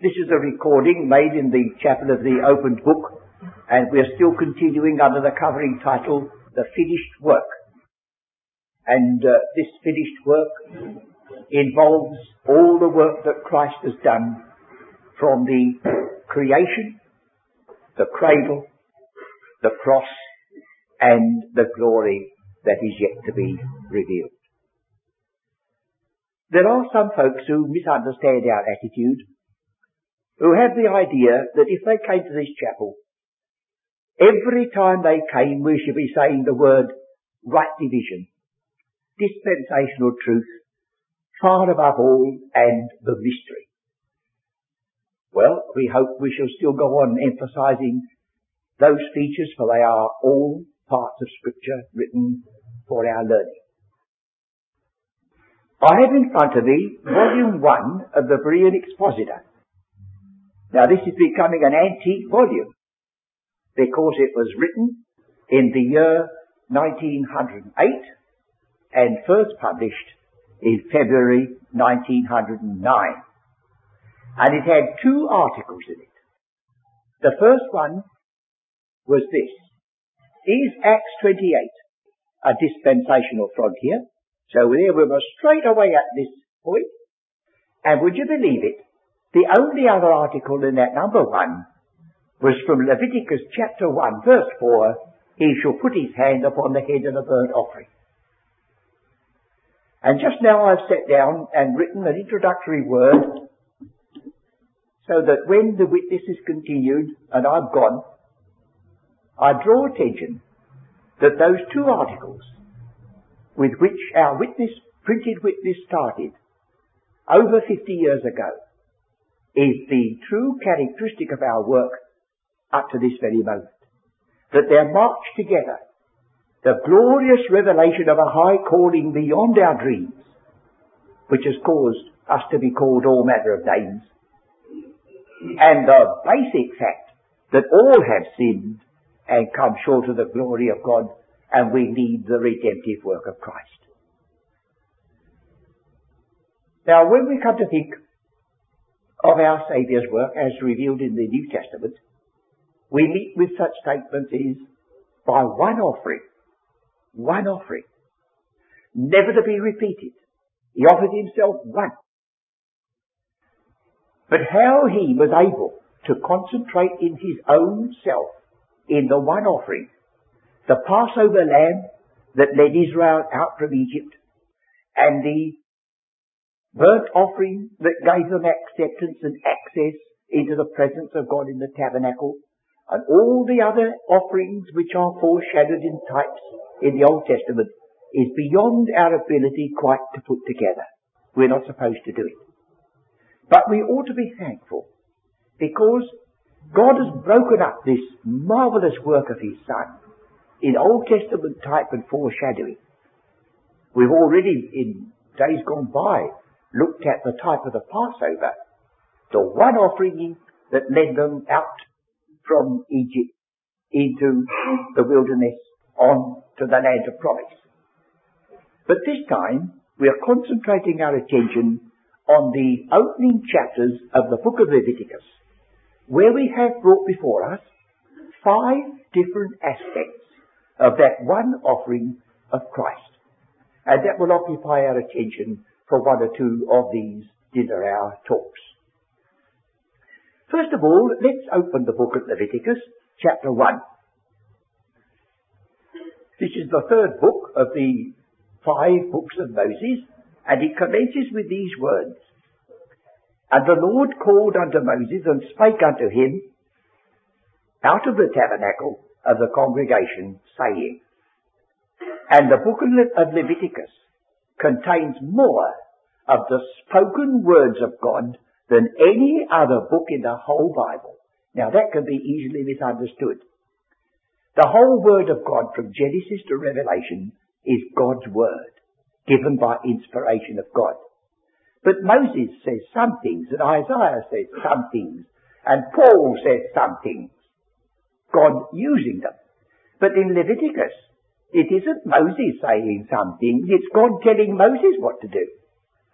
This is a recording made in the chapel of the opened book, and we are still continuing under the covering title, The Finished Work. And uh, this finished work involves all the work that Christ has done from the creation, the cradle, the cross, and the glory that is yet to be revealed. There are some folks who misunderstand our attitude, who have the idea that if they came to this chapel, every time they came we should be saying the word right division, dispensational truth, far above all, and the mystery. Well, we hope we shall still go on emphasizing those features for they are all parts of scripture written for our learning. I have in front of me volume one of the Berean Expositor. Now this is becoming an antique volume because it was written in the year 1908 and first published in February 1909. And it had two articles in it. The first one was this. Is Acts 28 a dispensational frontier? So there we were straight away at this point. And would you believe it? The only other article in that number one was from Leviticus chapter 1 verse 4. He shall put his hand upon the head of the burnt offering. And just now I've sat down and written an introductory word so that when the witness is continued and I've gone, I draw attention that those two articles with which our witness, printed witness started over 50 years ago is the true characteristic of our work up to this very moment. That they're marched together the glorious revelation of a high calling beyond our dreams, which has caused us to be called all manner of names, and the basic fact that all have sinned and come short of the glory of God, and we need the redemptive work of Christ. Now, when we come to think of our Saviour's work as revealed in the New Testament, we meet with such statements as, by one offering, one offering. Never to be repeated. He offered himself once. But how he was able to concentrate in his own self in the one offering, the Passover lamb that led Israel out from Egypt, and the burnt offering that gave them acceptance and access into the presence of God in the tabernacle, and all the other offerings which are foreshadowed in types in the Old Testament is beyond our ability quite to put together. We're not supposed to do it. But we ought to be thankful because God has broken up this marvelous work of His Son in Old Testament type and foreshadowing. We've already, in days gone by, looked at the type of the Passover, the one offering that led them out from Egypt into the wilderness on to the land of promise. But this time, we are concentrating our attention on the opening chapters of the book of Leviticus, where we have brought before us five different aspects of that one offering of Christ. And that will occupy our attention for one or two of these dinner hour talks. First of all, let's open the book of Leviticus, chapter 1. This is the third book of the five books of Moses, and it commences with these words. And the Lord called unto Moses and spake unto him out of the tabernacle of the congregation, saying, and the book of Leviticus contains more of the spoken words of God than any other book in the whole Bible. Now that can be easily misunderstood. The whole Word of God from Genesis to Revelation is God's Word, given by inspiration of God. But Moses says some things, and Isaiah says some things, and Paul says some things. God using them. But in Leviticus, it isn't Moses saying something, it's God telling Moses what to do.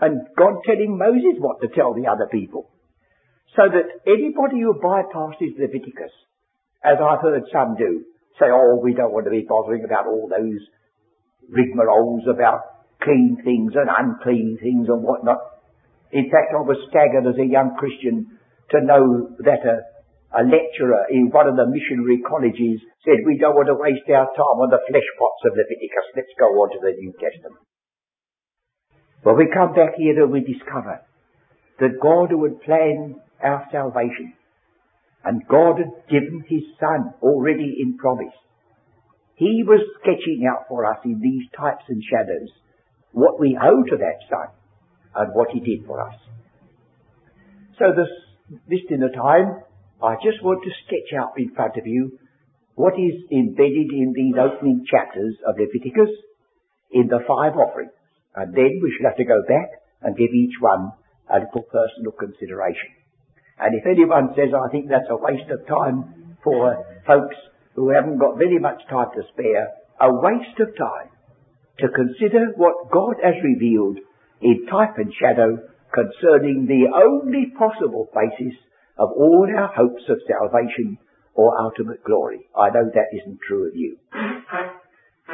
And God telling Moses what to tell the other people. So that anybody who bypasses Leviticus, as I've heard some do, say, oh, we don't want to be bothering about all those rigmaroles about clean things and unclean things and whatnot. In fact, I was staggered as a young Christian to know that a, a lecturer in one of the missionary colleges said, we don't want to waste our time on the flesh pots of Leviticus. Let's go on to the New Testament. But we come back here and we discover that God who had planned our salvation and God had given his son already in promise. He was sketching out for us in these types and shadows what we owe to that son and what he did for us. So this, this dinner time, I just want to sketch out in front of you what is embedded in these opening chapters of Leviticus in the five offerings. And then we shall have to go back and give each one a little personal consideration. And if anyone says, I think that's a waste of time for folks who haven't got very much time to spare, a waste of time to consider what God has revealed in type and shadow concerning the only possible basis of all our hopes of salvation or ultimate glory. I know that isn't true of you.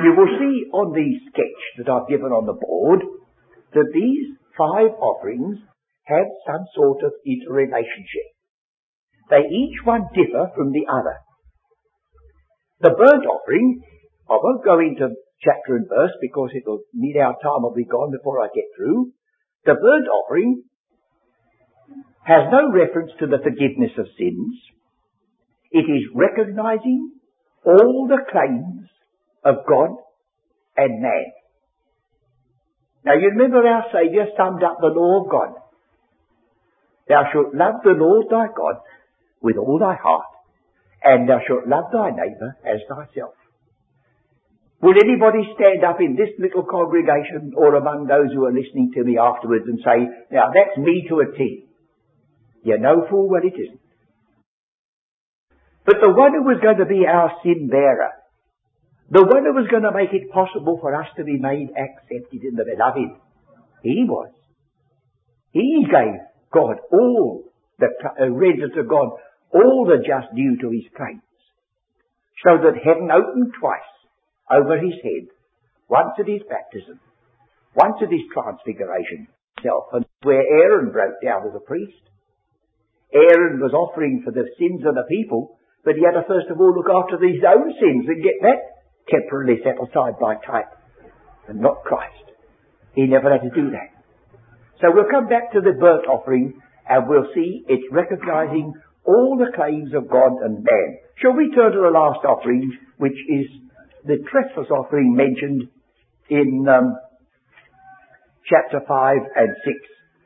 You will see on the sketch that I've given on the board that these five offerings have some sort of interrelationship. They each one differ from the other. The burnt offering, I won't go into chapter and verse because it'll need our time will be gone before I get through. The burnt offering has no reference to the forgiveness of sins. It is recognizing all the claims of God and man. Now you remember our Saviour summed up the law of God. Thou shalt love the Lord thy God with all thy heart, and thou shalt love thy neighbour as thyself. Will anybody stand up in this little congregation or among those who are listening to me afterwards and say, now that's me to a T? You know full well it isn't. But the one who was going to be our sin bearer, the one who was going to make it possible for us to be made accepted in the beloved, he was. He gave God all the, uh, to God all the just due to his claims. So that heaven opened twice over his head, once at his baptism, once at his transfiguration himself, and where Aaron broke down as a priest. Aaron was offering for the sins of the people, but he had to first of all look after his own sins and get that temporarily set aside by type, and not Christ. He never had to do that. So we'll come back to the burnt offering and we'll see it's recognizing all the claims of God and man. Shall we turn to the last offering, which is the trespass offering mentioned in um, chapter 5 and 6.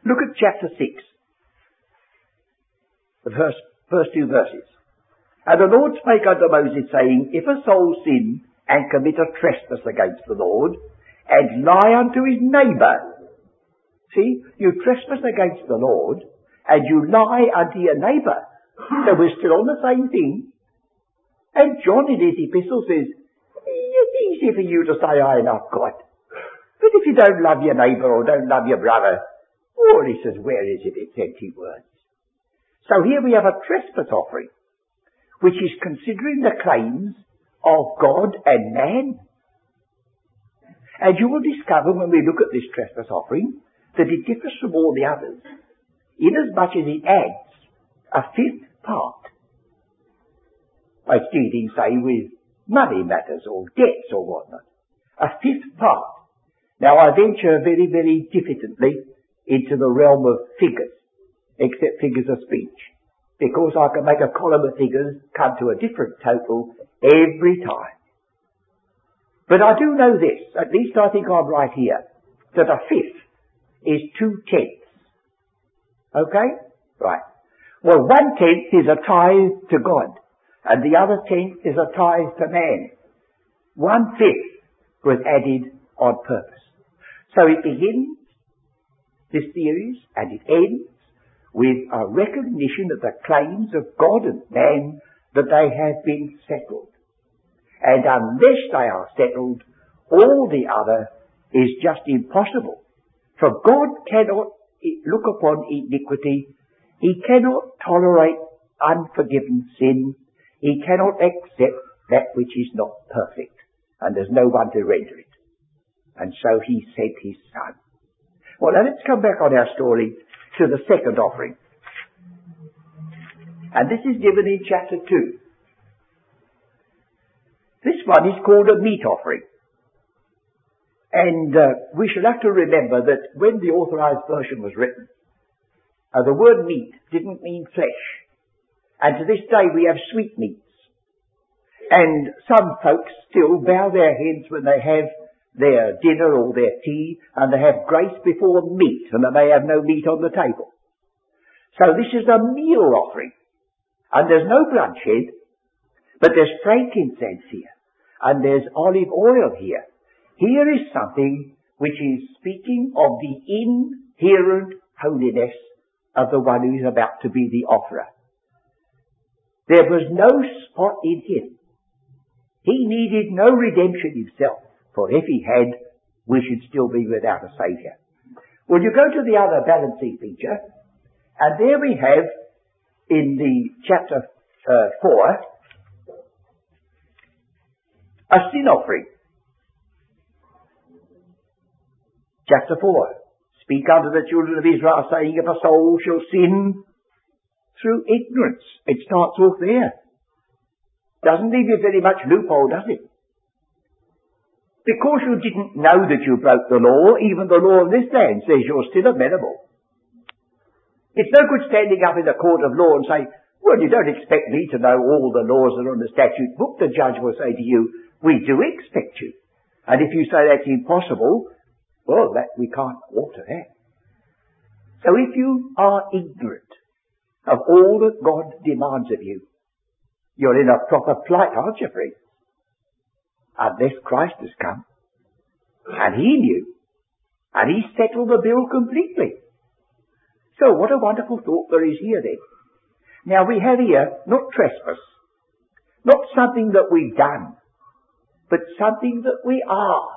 Look at chapter 6, the first, first two verses. And the Lord spake unto Moses, saying, If a soul sin and commit a trespass against the Lord, and lie unto his neighbour. See, you trespass against the Lord, and you lie unto your neighbour. So we're still on the same thing. And John in his epistle says, it's easy for you to say, I love God. But if you don't love your neighbour or don't love your brother, well, he says, where is it? It's empty words. So here we have a trespass offering, which is considering the claims of God and man. And you will discover when we look at this trespass offering that it differs from all the others, inasmuch as it adds a fifth part. It's dealing, say, with money matters or debts or whatnot. A fifth part. Now I venture very, very diffidently into the realm of figures, except figures of speech, because I can make a column of figures come to a different total every time. But I do know this, at least I think I'm right here, that a fifth is two tenths. Okay? Right. Well, one tenth is a tithe to God and the other tenth is a tithe to man. One fifth was added on purpose. So it begins, this series, and it ends with a recognition of the claims of God and man that they have been settled. And unless they are settled, all the other is just impossible. For God cannot look upon iniquity He cannot tolerate unforgiven sin. He cannot accept that which is not perfect. And there's no one to render it. And so he sent his son. Well, now let's come back on our story to the second offering. And this is given in chapter 2. This one is called a meat offering. And uh, we should have to remember that when the authorized version was written, uh, the word meat didn't mean flesh. And to this day we have sweetmeats. And some folks still bow their heads when they have their dinner or their tea, and they have grace before meat, and they may have no meat on the table. So this is a meal offering. And there's no bloodshed, but there's frankincense here, and there's olive oil here. Here is something which is speaking of the inherent holiness of the one who is about to be the offerer. There was no spot in him. He needed no redemption himself, for if he had, we should still be without a Saviour. Well, you go to the other balancing feature, and there we have in the chapter uh, 4 a sin offering. Chapter 4. Speak unto the children of Israel, saying, If a soul shall sin through ignorance. It starts off there. Doesn't leave you very much loophole, does it? Because you didn't know that you broke the law, even the law of this land says you're still amenable. It's no good standing up in the court of law and say, well, you don't expect me to know all the laws that are on the statute book. The judge will say to you, we do expect you. And if you say that's impossible, well, that, we can't alter that. So if you are ignorant of all that God demands of you, you're in a proper plight, aren't you, friends? Unless Christ has come. And He knew. And He settled the bill completely. So what a wonderful thought there is here then. Now we have here not trespass, not something that we've done, but something that we are.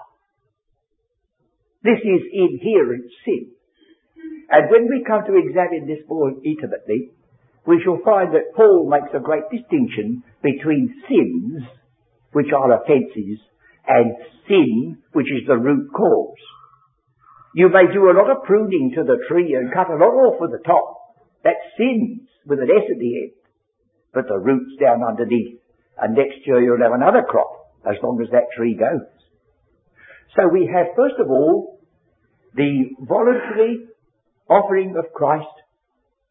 This is inherent sin. And when we come to examine this more intimately, we shall find that Paul makes a great distinction between sins, which are offences, and sin, which is the root cause. You may do a lot of pruning to the tree and cut a lot off at the top. That's sins with an S at the end. But the roots down underneath. And next year you'll have another crop as long as that tree goes. So we have first of all the voluntary offering of Christ,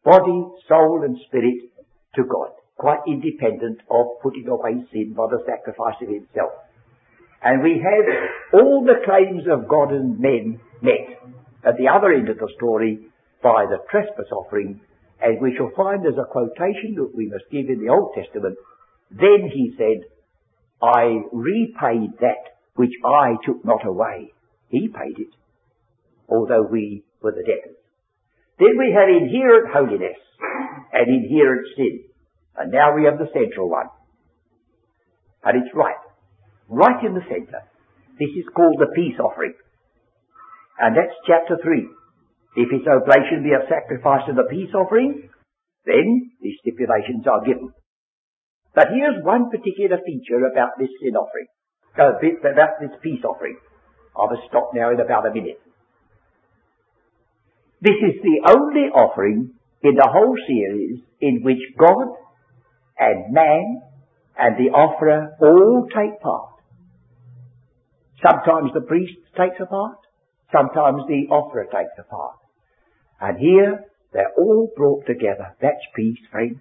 body, soul and spirit to God, quite independent of putting away sin by the sacrifice of himself. And we have all the claims of God and men met at the other end of the story by the trespass offering, and we shall find there's a quotation that we must give in the Old Testament. Then he said, I repaid that which I took not away. He paid it, although we were the debtors. Then we have inherent holiness and inherent sin. And now we have the central one. And it's right right in the center. This is called the peace offering. And that's chapter 3. If its oblation be a sacrifice of the peace offering, then these stipulations are given. But here's one particular feature about this sin offering, about this peace offering. I must stop now in about a minute. This is the only offering in the whole series in which God and man and the offerer all take part. Sometimes the priest takes a part, sometimes the offerer takes a part. And here, they're all brought together. That's peace, friends.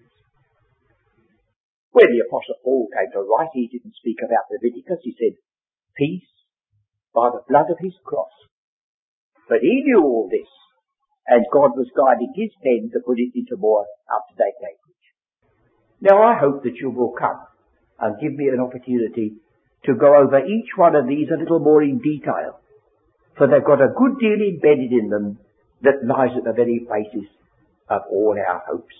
When the Apostle Paul came to write, he didn't speak about Leviticus. He said, peace by the blood of his cross. But he knew all this, and God was guiding his pen to put it into more up-to-date language. Now I hope that you will come and give me an opportunity to go over each one of these a little more in detail. For they've got a good deal embedded in them that lies at the very basis of all our hopes.